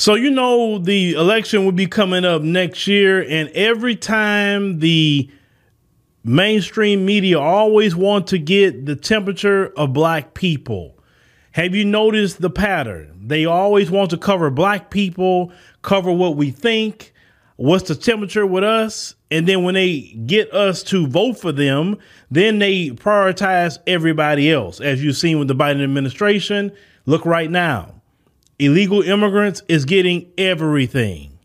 So, you know, the election will be coming up next year, and every time the mainstream media always want to get the temperature of black people. Have you noticed the pattern? They always want to cover black people, cover what we think, what's the temperature with us, and then when they get us to vote for them, then they prioritize everybody else. As you've seen with the Biden administration, look right now illegal immigrants is getting everything.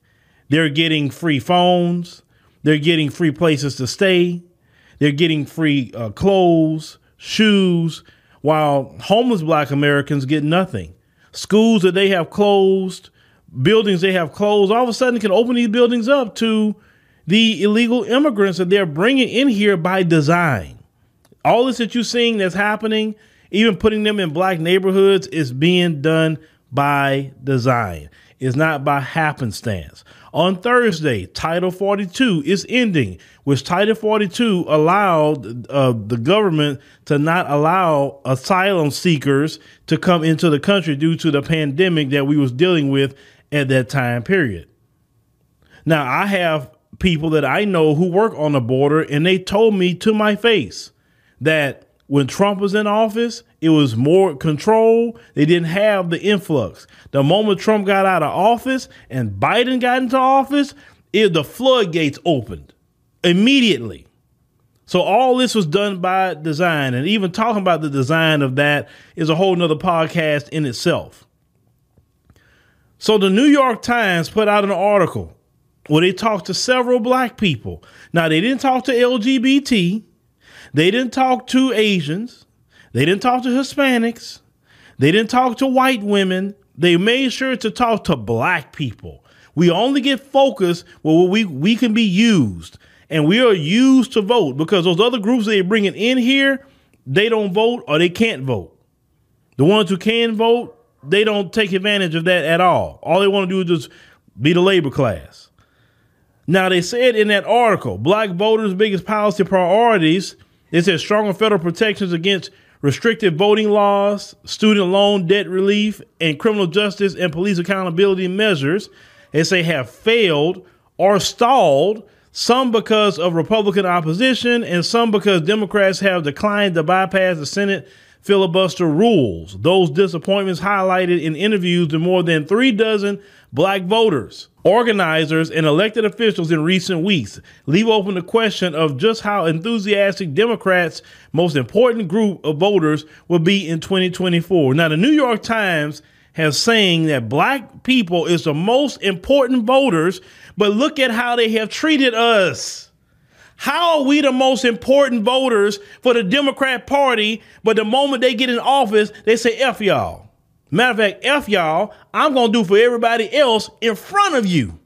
They're getting free phones, they're getting free places to stay, they're getting free uh, clothes, shoes, while homeless black Americans get nothing. Schools that they have closed, buildings they have closed, all of a sudden can open these buildings up to the illegal immigrants that they're bringing in here by design. All this that you're seeing that's happening, even putting them in black neighborhoods, is being done by design. It's not by happenstance. On Thursday, Title 42 is ending, which Title 42 allowed uh, the government to not allow asylum seekers to come into the country due to the pandemic that we was dealing with at that time period. Now, I have people that I know who work on the border, and they told me to my face that when Trump was in office, it was more control. They didn't have the influx. The moment Trump got out of office and Biden got into office, it, the floodgates opened immediately. So all this was done by design, and even talking about the design of that is a whole nother podcast in itself. So the New York Times put out an article where they talked to several black people. Now they didn't talk to LGBT, they didn't talk to Asians. They didn't talk to Hispanics. They didn't talk to white women. They made sure to talk to black people. We only get focused where we, we can be used. And we are used to vote because those other groups they're bringing in here, they don't vote or they can't vote. The ones who can vote, they don't take advantage of that at all. All they want to do is just be the labor class. Now, they said in that article, black voters' biggest policy priorities it says stronger federal protections against restrictive voting laws, student loan debt relief, and criminal justice and police accountability measures. They say have failed or stalled, some because of Republican opposition, and some because Democrats have declined to bypass the Senate filibuster rules. Those disappointments highlighted in interviews to more than three dozen black voters, organizers, and elected officials in recent weeks leave open the question of just how enthusiastic Democrats' most important group of voters will be in 2024. Now, the New York Times has saying that black people is the most important voters, but look at how they have treated us. How are we the most important voters for the Democrat Party, but the moment they get in office, they say F y'all? Matter of fact, F y'all, I'm gonna do for everybody else in front of you.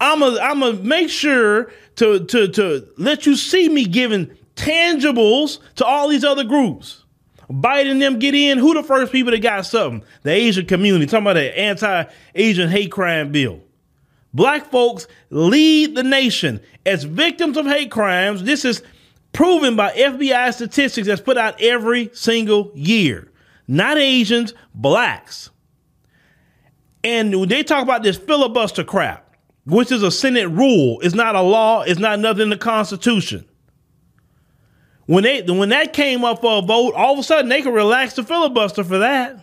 I'm gonna I'm gonna make sure to, to, to let you see me giving tangibles to all these other groups. Biden them get in. Who the first people that got something? The Asian community. Talking about the anti-Asian hate crime bill. Black folks lead the nation as victims of hate crimes. This is proven by FBI statistics that's put out every single year. Not Asians, blacks. And when they talk about this filibuster crap, which is a Senate rule. It's not a law, it's not nothing in the Constitution. When they when that came up for a vote, all of a sudden they can relax the filibuster for that.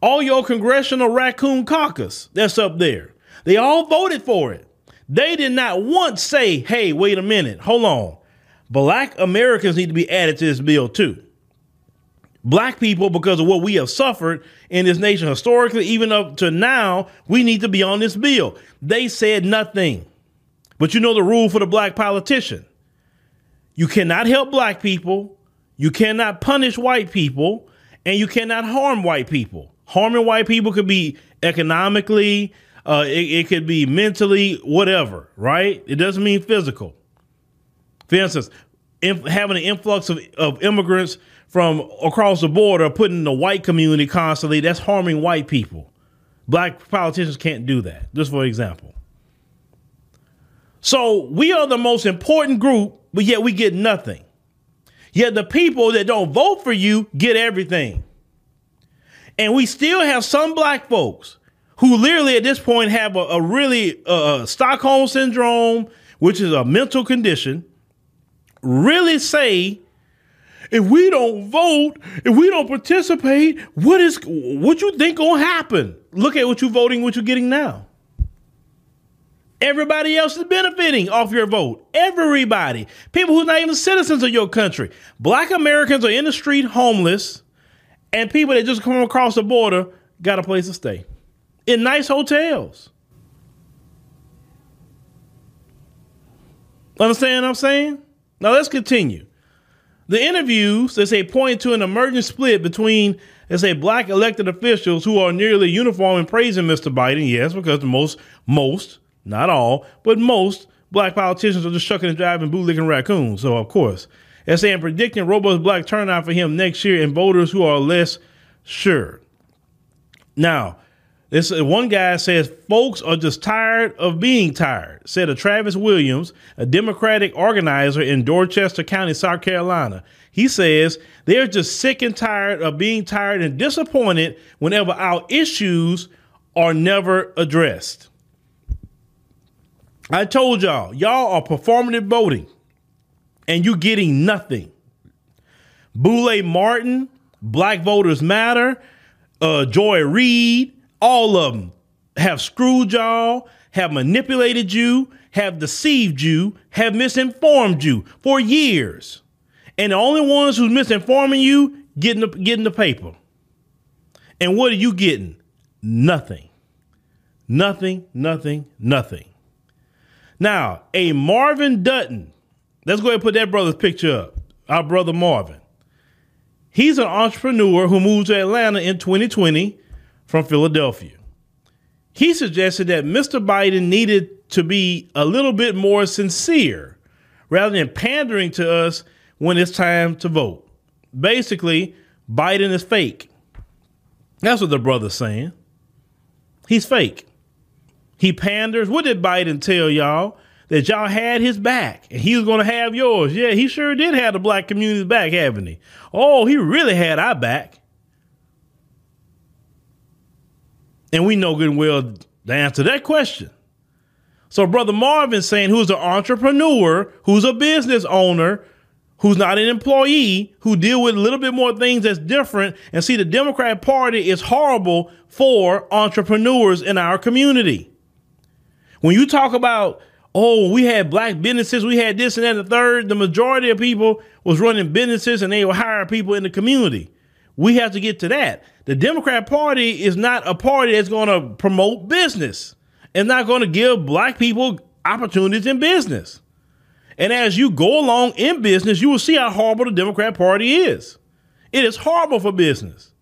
All your congressional raccoon caucus that's up there. They all voted for it. They did not once say, hey, wait a minute, hold on. Black Americans need to be added to this bill too. Black people, because of what we have suffered in this nation historically, even up to now, we need to be on this bill. They said nothing. But you know the rule for the black politician you cannot help black people, you cannot punish white people, and you cannot harm white people. Harming white people could be economically, uh, it, it could be mentally, whatever, right? It doesn't mean physical. For instance, having an influx of, of immigrants from across the border, putting the white community constantly, that's harming white people. Black politicians can't do that, just for example. So we are the most important group, but yet we get nothing. Yet the people that don't vote for you get everything. And we still have some black folks who literally at this point have a, a really uh, Stockholm syndrome, which is a mental condition, really say if we don't vote, if we don't participate, what is what you think gonna happen? Look at what you're voting, what you're getting now. Everybody else is benefiting off your vote. Everybody. People who's not even citizens of your country. Black Americans are in the street homeless, and people that just come across the border got a place to stay in nice hotels. Understand what I'm saying? Now let's continue. The interviews, they say, point to an emerging split between, they say, black elected officials who are nearly uniform in praising Mr. Biden. Yes, because the most, most, not all, but most black politicians are just shucking and driving bootlicking raccoons. So, of course, they're saying predicting robust black turnout for him next year and voters who are less sure. Now, this one guy says folks are just tired of being tired, said a Travis Williams, a Democratic organizer in Dorchester County, South Carolina. He says they're just sick and tired of being tired and disappointed whenever our issues are never addressed. I told y'all, y'all are performative voting and you're getting nothing. Boule Martin, Black Voters Matter, uh, Joy Reid, all of them have screwed y'all, have manipulated you, have deceived you, have misinformed you for years. And the only ones who's misinforming you getting the, getting the paper. And what are you getting? Nothing. Nothing, nothing, nothing. Now, a Marvin Dutton, let's go ahead and put that brother's picture up. Our brother Marvin. He's an entrepreneur who moved to Atlanta in 2020 from Philadelphia. He suggested that Mr. Biden needed to be a little bit more sincere rather than pandering to us when it's time to vote. Basically, Biden is fake. That's what the brother's saying. He's fake. He panders. What did Biden tell y'all? That y'all had his back and he was going to have yours. Yeah, he sure did have the black community's back, haven't he? Oh, he really had our back. And we know good and well the answer to that question. So, Brother Marvin saying, who's an entrepreneur, who's a business owner, who's not an employee, who deal with a little bit more things that's different, and see the Democrat Party is horrible for entrepreneurs in our community. When you talk about, oh, we had black businesses, we had this and that and the third, the majority of people was running businesses and they were hiring people in the community. We have to get to that. The Democrat Party is not a party that's going to promote business and not going to give black people opportunities in business. And as you go along in business, you will see how horrible the Democrat Party is. It is horrible for business.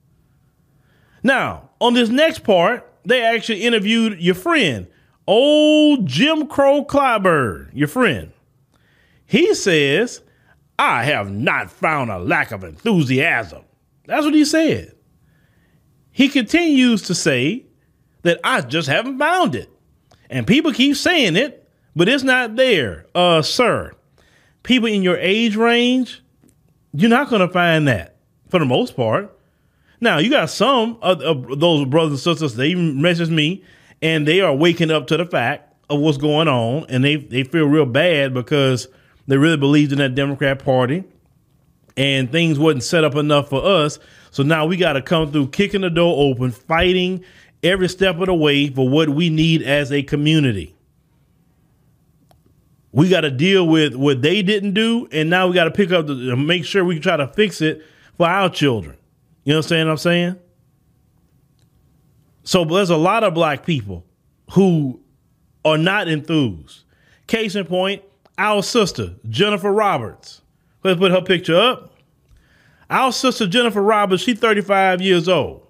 Now, on this next part, they actually interviewed your friend, old Jim Crow Clyburn, your friend. He says, I have not found a lack of enthusiasm that's what he said. He continues to say that I just haven't found it. And people keep saying it, but it's not there. Uh, sir, people in your age range, you're not going to find that for the most part. Now, you got some of, of those brothers and sisters, they even message me and they are waking up to the fact of what's going on and they, they feel real bad because they really believed in that Democrat Party and things wasn't set up enough for us. So now we got to come through kicking the door open, fighting every step of the way for what we need as a community. We got to deal with what they didn't do, and now we got to pick up the make sure we try to fix it for our children. You know what I'm saying? I'm saying. So there's a lot of black people who are not enthused. Case in point, our sister Jennifer Roberts. Let's put her picture up. Our sister Jennifer Roberts, she's 35 years old.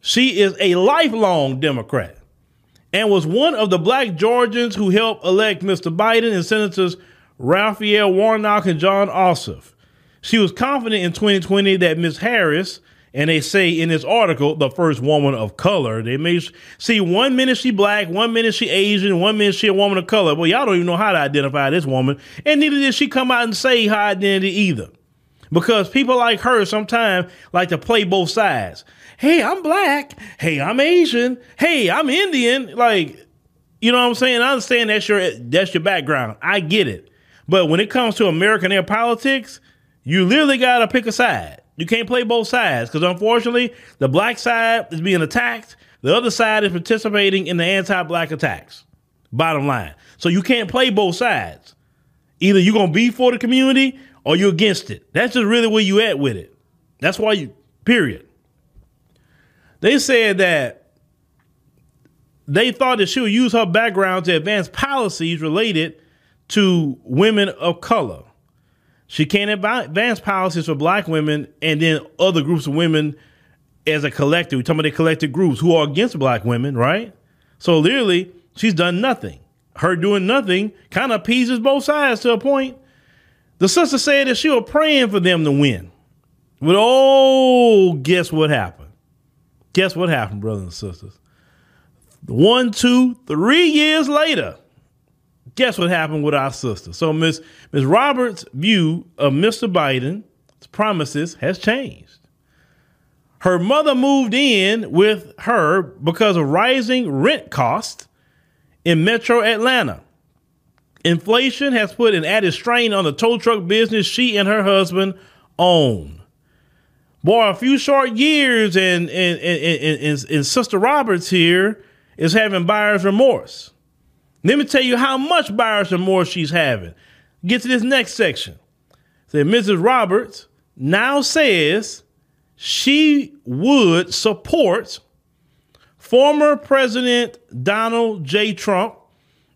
She is a lifelong Democrat and was one of the black Georgians who helped elect Mr. Biden and Senators Raphael Warnock and Jon Ossoff. She was confident in 2020 that Ms. Harris, and they say in this article, the first woman of color, they may see one minute she black, one minute she Asian, one minute she a woman of color. Well, y'all don't even know how to identify this woman, and neither did she come out and say her identity either because people like her sometimes like to play both sides. hey, I'm black. Hey, I'm Asian. Hey, I'm Indian. Like, you know what I'm saying? I understand that's your that's your background. I get it. But when it comes to American air politics, you literally gotta pick a side. You can't play both sides because unfortunately, the black side is being attacked. The other side is participating in the anti-black attacks. Bottom line. So you can't play both sides. Either you're gonna be for the community or you're against it. That's just really where you at with it. That's why you period. They said that they thought that she would use her background to advance policies related to women of color. She can't advance policies for black women and then other groups of women as a collective. We're talking about the collective groups who are against black women, right? So literally, she's done nothing. Her doing nothing kind of appeases both sides to a point. The sister said that she was praying for them to win. But oh, guess what happened? Guess what happened, brothers and sisters? One, two, three years later, guess what happened with our sister? So Miss Miss Roberts' view of Mr. Biden's promises has changed. Her mother moved in with her because of rising rent costs in metro Atlanta. Inflation has put an added strain on the tow truck business she and her husband own. Boy, a few short years and and, and, and, and Sister Roberts here is having buyer's remorse. Let me tell you how much buyer's remorse she's having. Get to this next section. Say Mrs. Roberts now says she would support former President Donald J. Trump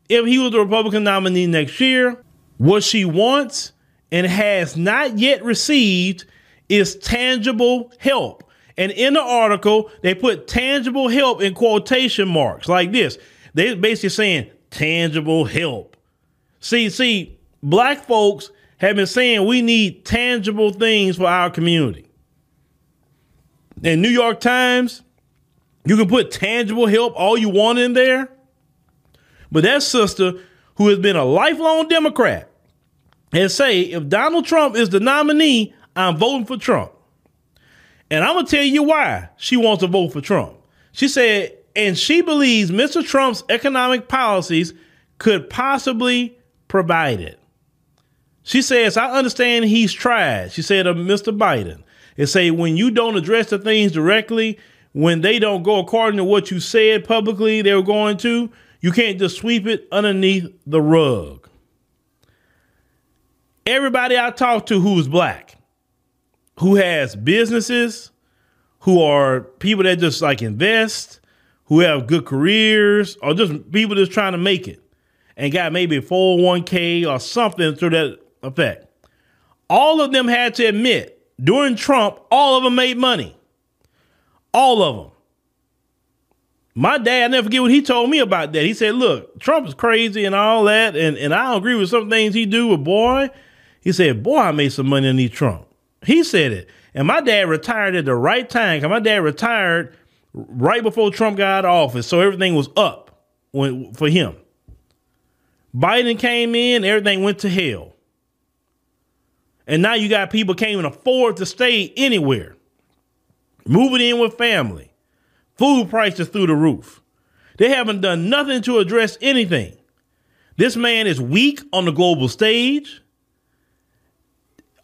if he was the Republican nominee next year. What she wants and has not yet received is tangible help. And in the article, they put tangible help in quotation marks like this. They're basically saying tangible help. See, see, black folks have been saying we need tangible things for our community in New York Times, you can put tangible help all you want in there. But that sister, who has been a lifelong Democrat, and say if Donald Trump is the nominee, I'm voting for Trump. And I'm gonna tell you why she wants to vote for Trump. She said, and she believes Mr. Trump's economic policies could possibly provide it. She says, I understand he's tried. She said of Mr. Biden and say when you don't address the things directly, when they don't go according to what you said publicly they were going to, you can't just sweep it underneath the rug. Everybody I talk to who's black, who has businesses, who are people that just like invest, who have good careers, or just people just trying to make it and got maybe a 401k or something to that effect. All of them had to admit during Trump, all of them made money. All of them. My dad, I never forget what he told me about that. He said, look, Trump is crazy and all that, and, and I don't agree with some things he do, but boy, he said, boy, I made some money underneath Trump. He said it. And my dad retired at the right time because my dad retired right before Trump got out of office. So everything was up when, for him. Biden came in, everything went to hell. And now you got people can't even afford to stay anywhere. Moving in with family. Food prices through the roof. They haven't done nothing to address anything. This man is weak on the global stage.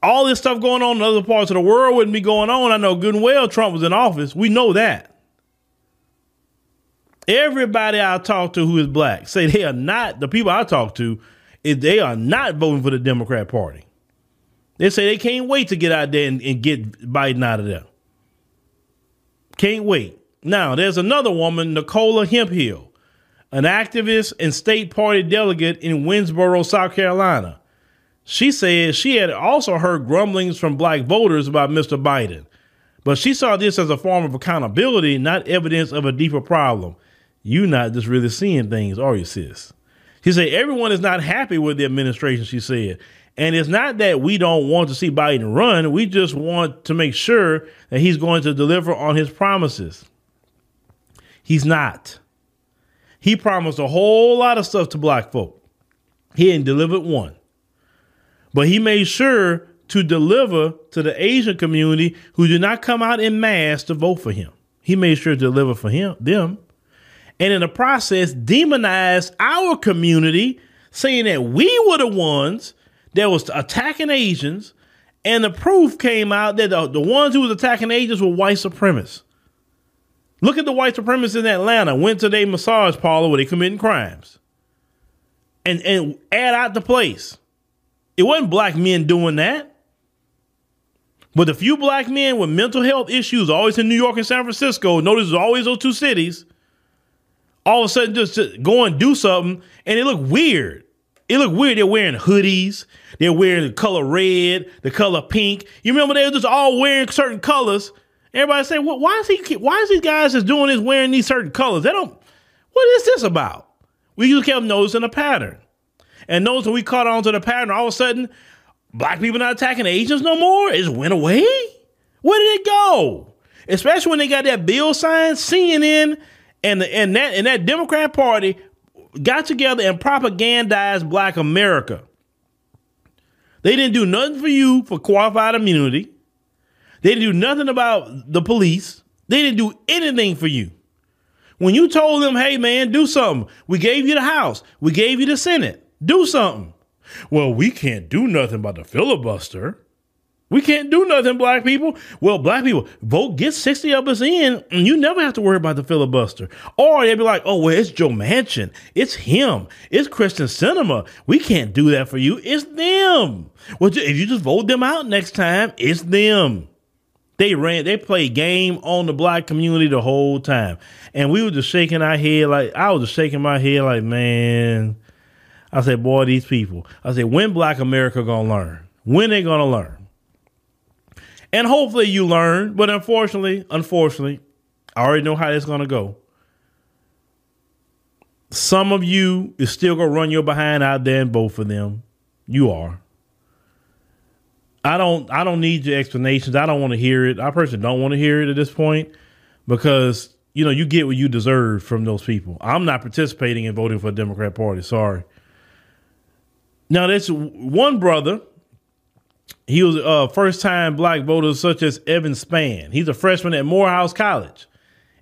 All this stuff going on in other parts of the world wouldn't be going on. I know good and well Trump was in office. We know that. Everybody I talk to who is black say they are not, the people I talk to, they are not voting for the Democrat Party. They say they can't wait to get out there and, and get Biden out of there. Can't wait. Now, there's another woman, Nicola Hemphill, an activist and state party delegate in Winnsboro, South Carolina. She said she had also heard grumblings from black voters about Mr. Biden, but she saw this as a form of accountability, not evidence of a deeper problem. You not just really seeing things, are you, sis? She said everyone is not happy with the administration, she said, and it's not that we don't want to see Biden run. We just want to make sure that he's going to deliver on his promises. He's not. He promised a whole lot of stuff to black folk. He ain't delivered one. But he made sure to deliver to the Asian community who did not come out in mass to vote for him. He made sure to deliver for him them. And in the process, demonized our community, saying that we were the ones that was attacking Asians. And the proof came out that the, the ones who was attacking Asians were white supremacists. Look at the white supremacists in Atlanta went to their massage parlor where they committing crimes. And and add out the place. It wasn't black men doing that. But the few black men with mental health issues, always in New York and San Francisco, notice it's always those two cities, all of a sudden just go and do something, and it look weird. It look weird. They're wearing hoodies. They're wearing the color red, the color pink. You remember they were just all wearing certain colors. Everybody say, well, why is he? Why is these guys just doing this wearing these certain colors? They don't. What is this about? We just kept noticing a pattern, and notice when we caught on to the pattern, all of a sudden black people not attacking Asians no more? It went away? Where did it go? Especially when they got that bill signed, CNN and the, and that and that Democrat Party got together and propagandized Black America. They didn't do nothing for you for qualified immunity. They didn't do nothing about the police. They didn't do anything for you. When you told them, hey man, do something. We gave you the House. We gave you the Senate. Do something. Well, we can't do nothing about the filibuster. We can't do nothing, black people. Well, black people, vote, get 60 of us in, and you never have to worry about the filibuster. Or they'd be like, oh, well, it's Joe Manchin. It's him. It's Kyrsten Sinema. We can't do that for you. It's them. Well, if you just vote them out next time, it's them. They ran, they played game on the black community the whole time. And we were just shaking our head like, I was just shaking my head like, man, I said, boy, these people. I said, when black America gonna learn? When they gonna learn? And hopefully you learn, but unfortunately, unfortunately, I already know how it's gonna go. Some of you is still gonna run your behind out there and vote for them. You are. I don't I don't need your explanations. I don't want to hear it. I personally don't want to hear it at this point because you know you get what you deserve from those people. I'm not participating in voting for the Democrat Party. Sorry. Now, there's one brother. He was a first time black voter, such as Evan Spann. He's a freshman at Morehouse College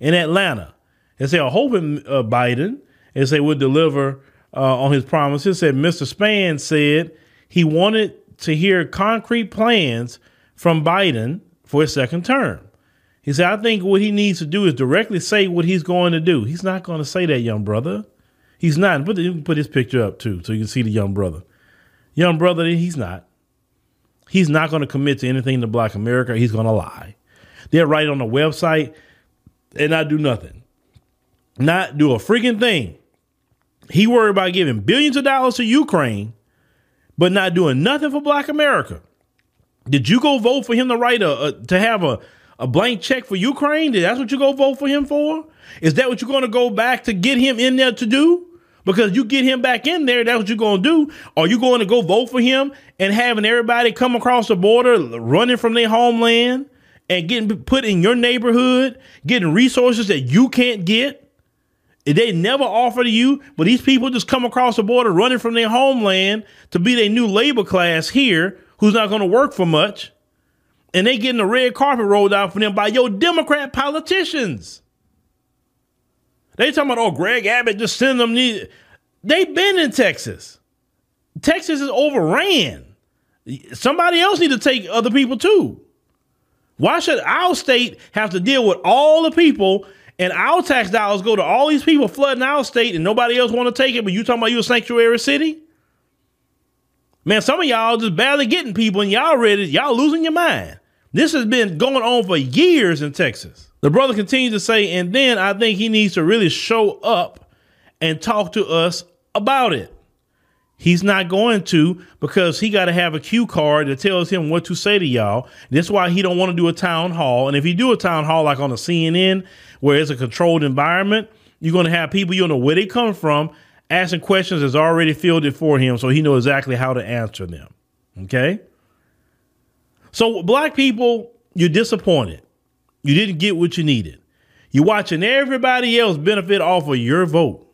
in Atlanta. They say, I'm hoping uh, Biden, and say, would deliver uh, on his promises. Said Mr. Spann said he wanted to hear concrete plans from Biden for his second term. He said, I think what he needs to do is directly say what he's going to do. He's not going to say that, young brother. He's not. Put, the, put his picture up too, so you can see the young brother. Young brother, he's not. He's not going to commit to anything to black America. He's going to lie. They'll write on the website and not do nothing. Not do a freaking thing. He worried about giving billions of dollars to Ukraine, but not doing nothing for black America. Did you go vote for him to write a, a to have a, a blank check for Ukraine? That's what you go vote for him for? Is that what you're going to go back to get him in there to do? Because you get him back in there, that's what you're going to do. Are you going to go vote for him and having everybody come across the border, running from their homeland and getting put in your neighborhood, getting resources that you can't get? They never offer to you, but these people just come across the border running from their homeland to be their new labor class here who's not going to work for much. And they getting the red carpet rolled out for them by your Democrat politicians. They talking about, oh, Greg Abbott just send them these. They've been in Texas. Texas is overran. Somebody else need to take other people too. Why should our state have to deal with all the people and our tax dollars go to all these people flooding our state and nobody else want to take it, but you talking about you a sanctuary city? Man, some of y'all just barely getting people and y'all ready, y'all losing your mind. This has been going on for years in Texas. The brother continues to say, and then I think he needs to really show up and talk to us about it. He's not going to because he got to have a cue card that tells him what to say to y'all. That's why he don't want to do a town hall. And if you do a town hall like on a CNN where it's a controlled environment, you're going to have people you don't know where they come from asking questions that's already fielded for him, so he knows exactly how to answer them. Okay. So black people, you're disappointed. You didn't get what you needed. You're watching everybody else benefit off of your vote,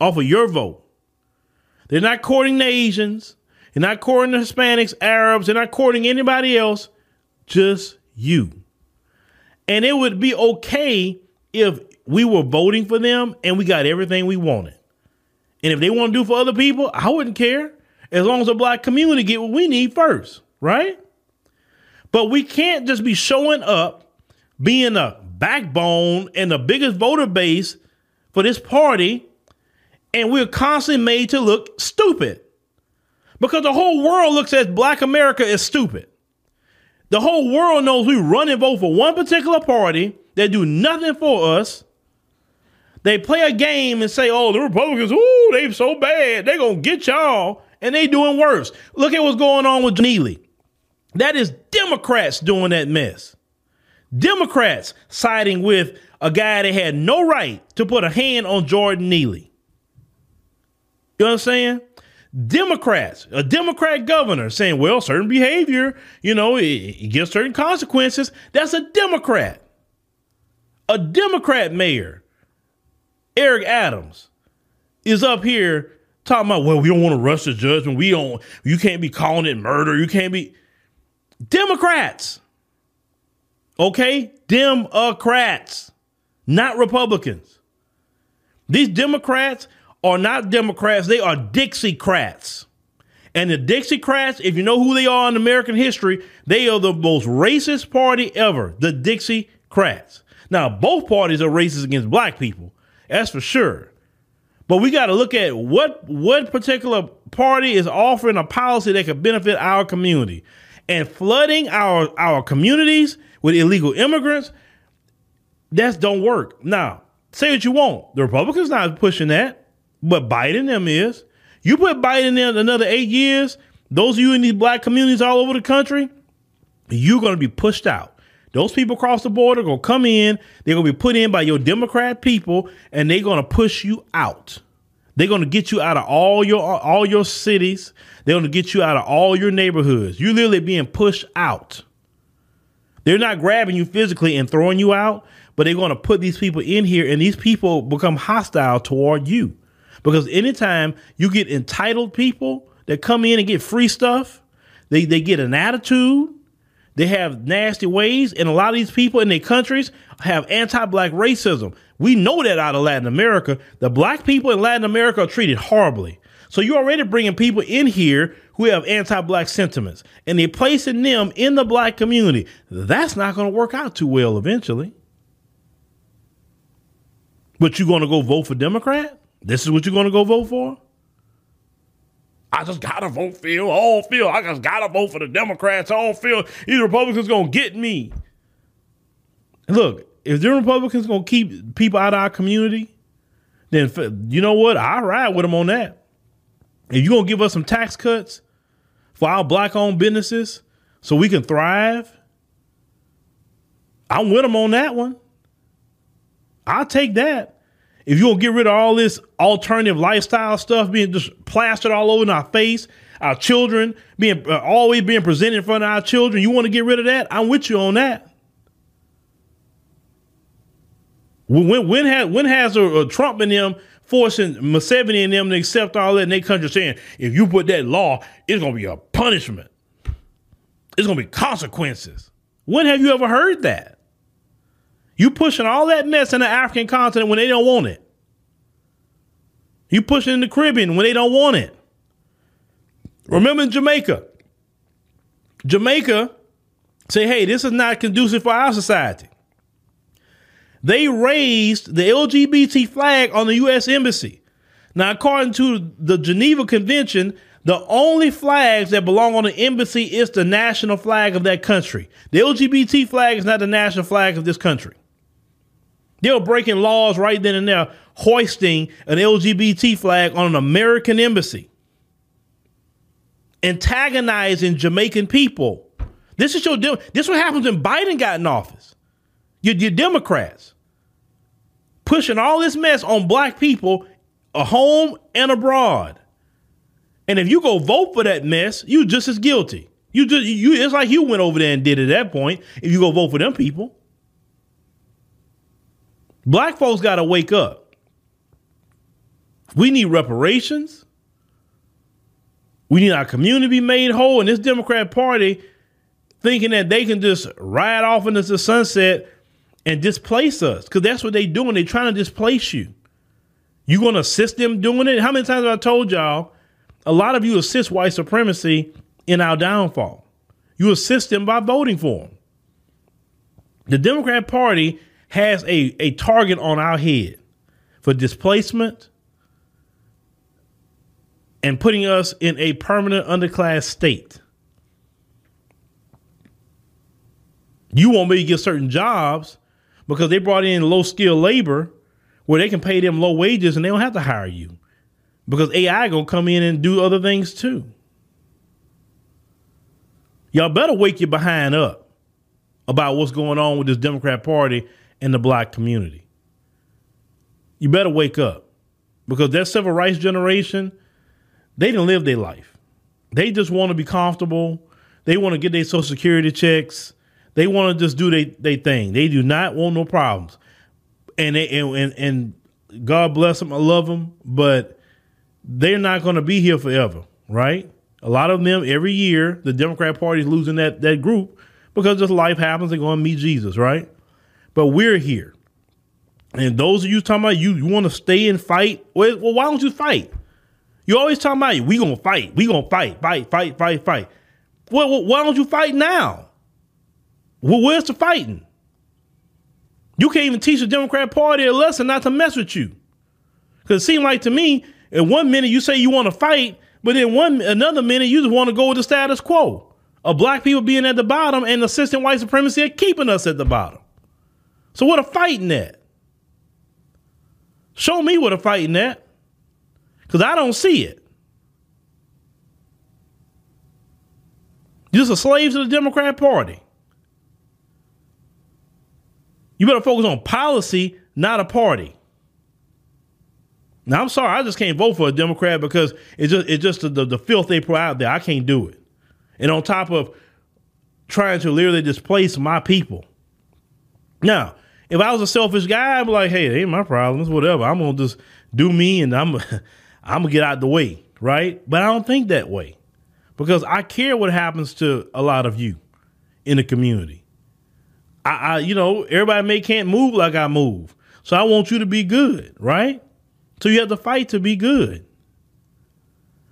off of your vote. They're not courting the Asians. They're not courting the Hispanics, Arabs. They're not courting anybody else, just you. And it would be okay if we were voting for them and we got everything we wanted. And if they want to do for other people, I wouldn't care as long as the black community get what we need first, right? But we can't just be showing up, being a backbone and the biggest voter base for this party, and we're constantly made to look stupid. Because the whole world looks at black America as stupid. The whole world knows we run and vote for one particular party that do nothing for us. They play a game and say, oh, the Republicans, ooh, they so bad. They gonna get y'all. And they doing worse. Look at what's going on with Neely. That is Democrats doing that mess. Democrats siding with a guy that had no right to put a hand on Jordan Neely. You understand? Democrats, a Democrat governor saying, well, certain behavior, you know, it, it gets certain consequences. That's a Democrat. A Democrat mayor, Eric Adams, is up here talking about, well, we don't want to rush the judgment. We don't, you can't be calling it murder. You can't be. Democrats. Okay? Democrats, not Republicans. These Democrats are not Democrats, they are Dixiecrats. And the Dixiecrats, if you know who they are in American history, they are the most racist party ever, the Dixiecrats. Now, both parties are racist against black people, that's for sure. But we got to look at what what particular party is offering a policy that could benefit our community. And flooding our our communities with illegal immigrants, that don't work. Now, say what you want. The Republicans not pushing that. But Biden them is. You put Biden in another eight years, those of you in these black communities all over the country, you're to be pushed out. Those people across the border going to come in. They're to be put in by your Democrat people, and they're to push you out. They're to get you out of all your all your cities. They're to get you out of all your neighborhoods. You're literally being pushed out. They're not grabbing you physically and throwing you out, but they're going to put these people in here, and these people become hostile toward you. Because anytime you get entitled people that come in and get free stuff, they, they get an attitude, they have nasty ways, and a lot of these people in their countries have anti black racism. We know that out of Latin America. The black people in Latin America are treated horribly. So you're already bringing people in here who have anti-black sentiments, and they're placing them in the black community. That's not going to work out too well eventually. But you're going to go vote for Democrat? This is what you're going to go vote for? I just gotta vote Phil. I don't feel I just gotta vote for the Democrats. I don't feel these Republicans gonna get me. Look, if the Republicans gonna keep people out of our community, then you know what? I ride with them on that. If you're gonna give us some tax cuts for our black-owned businesses so we can thrive, I'm with them on that one. I'll take that. If you're gonna get rid of all this alternative lifestyle stuff being just plastered all over in our face, our children being uh, always being presented in front of our children, you want to get rid of that? I'm with you on that. When when has when has a, a Trump and them forcing Museveni and them to accept all that in their country, saying if you put that law, it's gonna be a punishment. It's gonna be consequences. When have you ever heard that? You pushing all that mess in the African continent when they don't want it. You pushing in the Caribbean when they don't want it. Remember Jamaica. Jamaica say, hey, this is not conducive for our society. They raised the LGBT flag on the U.S. Embassy. Now, according to the Geneva Convention, the only flags that belong on the embassy is the national flag of that country. The LGBT flag is not the national flag of this country. They were breaking laws right then and there, hoisting an LGBT flag on an American embassy, antagonizing Jamaican people. This is your this is what happens when Biden got in office. You're, Democrats pushing all this mess on black people, a home and abroad. And if you go vote for that mess, you just as guilty. You just you it's like you went over there and did it at that point. If you go vote for them people. Black folks got to wake up. We need reparations. We need our community be made whole. And this Democrat Party thinking that they can just ride off into the sunset and displace us because that's what they're doing. They're trying to displace you. You going to assist them doing it? How many times have I told y'all? A lot of you assist white supremacy in our downfall. You assist them by voting for them. The Democrat Party has a, a target on our head for displacement and putting us in a permanent underclass state. You won't be able to get certain jobs because they brought in low skilled labor where they can pay them low wages and they don't have to hire you because AI gonna come in and do other things too. Y'all better wake your behind up about what's going on with this Democrat Party and the black community. You better wake up because that civil rights generation, they didn't live their life. They just want to be comfortable. They want to get their social security checks. They want to just do their they thing. They do not want no problems. And they and, and and God bless them. I love them, but they're not going to be here forever, right? A lot of them every year, the Democrat Party is losing that that group because just life happens. They're going to meet Jesus, right? But we're here, and those of you talking about you, you want to stay and fight. Well, well, why don't you fight? You always talking about we gonna fight, we gonna fight, fight, fight, fight, fight. Well, why don't you fight now? Well, where's the fighting? You can't even teach the Democrat Party a lesson not to mess with you. Because it seems like to me, in one minute you say you want to fight, but in one another minute you just want to go with the status quo of black people being at the bottom and assistant white supremacy are keeping us at the bottom. So what a fighting at? Show me what a fighting at. Because I don't see it. You're just a slave to the Democrat Party. You better focus on policy, not a party. Now I'm sorry, I just can't vote for a Democrat because it's just it's just the, the, filth they put out there. I can't do it. And on top of trying to literally displace my people. Now, if I was a selfish guy, I'd be like, hey, it ain't my problems, whatever. I'm gonna just do me and I'm I'm gonna get out the way, right? But I don't think that way. Because I care what happens to a lot of you in the community. I, I you know, everybody may can't move like I move. So I want you to be good, right? So you have to fight to be good.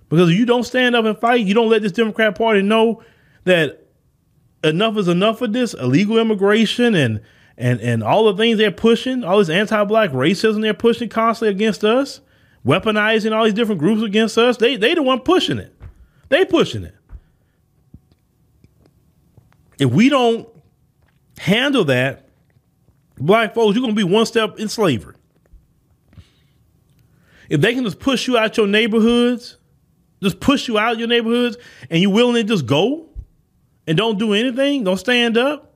Because if you don't stand up and fight, you don't let this Democrat Party know that enough is enough of this illegal immigration and and and all the things they're pushing, all this anti-black racism they're pushing constantly against us, weaponizing all these different groups against us. They they the one pushing it. They pushing it. If we don't handle that, black folks, you're gonna be one step in slavery. If they can just push you out your neighborhoods, just push you out your neighborhoods, and you willing to just go and don't do anything, don't stand up,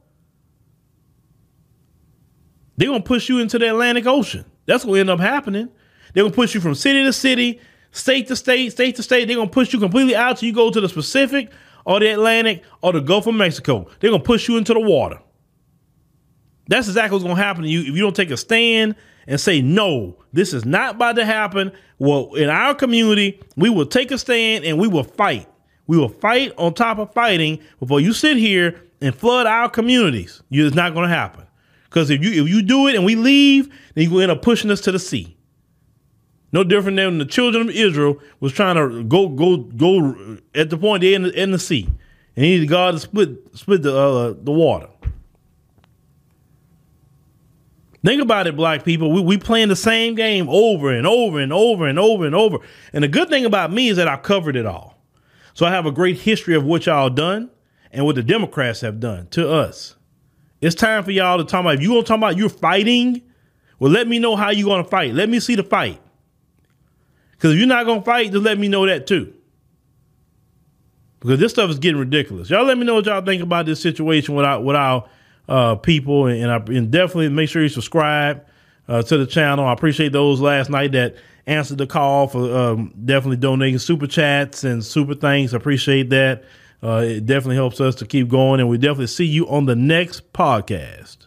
they're gonna push you into the Atlantic Ocean. That's what end up happening. They're gonna push you from city to city, state to state, state to state. They're gonna push you completely out till you go to the Pacific or the Atlantic or the Gulf of Mexico. They're gonna push you into the water. That's exactly what's gonna happen to you if you don't take a stand and say, no, this is not about to happen. Well, in our community, we will take a stand and we will fight. We will fight on top of fighting before you sit here and flood our communities. It's not going to happen. Because if you if you do it and we leave, then you end up pushing us to the sea. No different than the children of Israel was trying to go go go at the point they're in the, in the sea, and he needed God to split split the uh, the water. Think about it, black people. We we playing the same game over and over and over and over and over. And the good thing about me is that I've covered it all. So I have a great history of what y'all done and what the Democrats have done to us. It's time for y'all to talk about if you gonna talk about you're fighting, well, let me know how you gonna fight. Let me see the fight. Because if you're not gonna fight, just let me know that too. Because this stuff is getting ridiculous. Y'all let me know what y'all think about this situation without without uh, people, and, and, I, and definitely make sure you subscribe uh, to the channel. I appreciate those last night that answered the call for um, definitely donating super chats and super thanks. I appreciate that. Uh, it definitely helps us to keep going, and we definitely see you on the next podcast.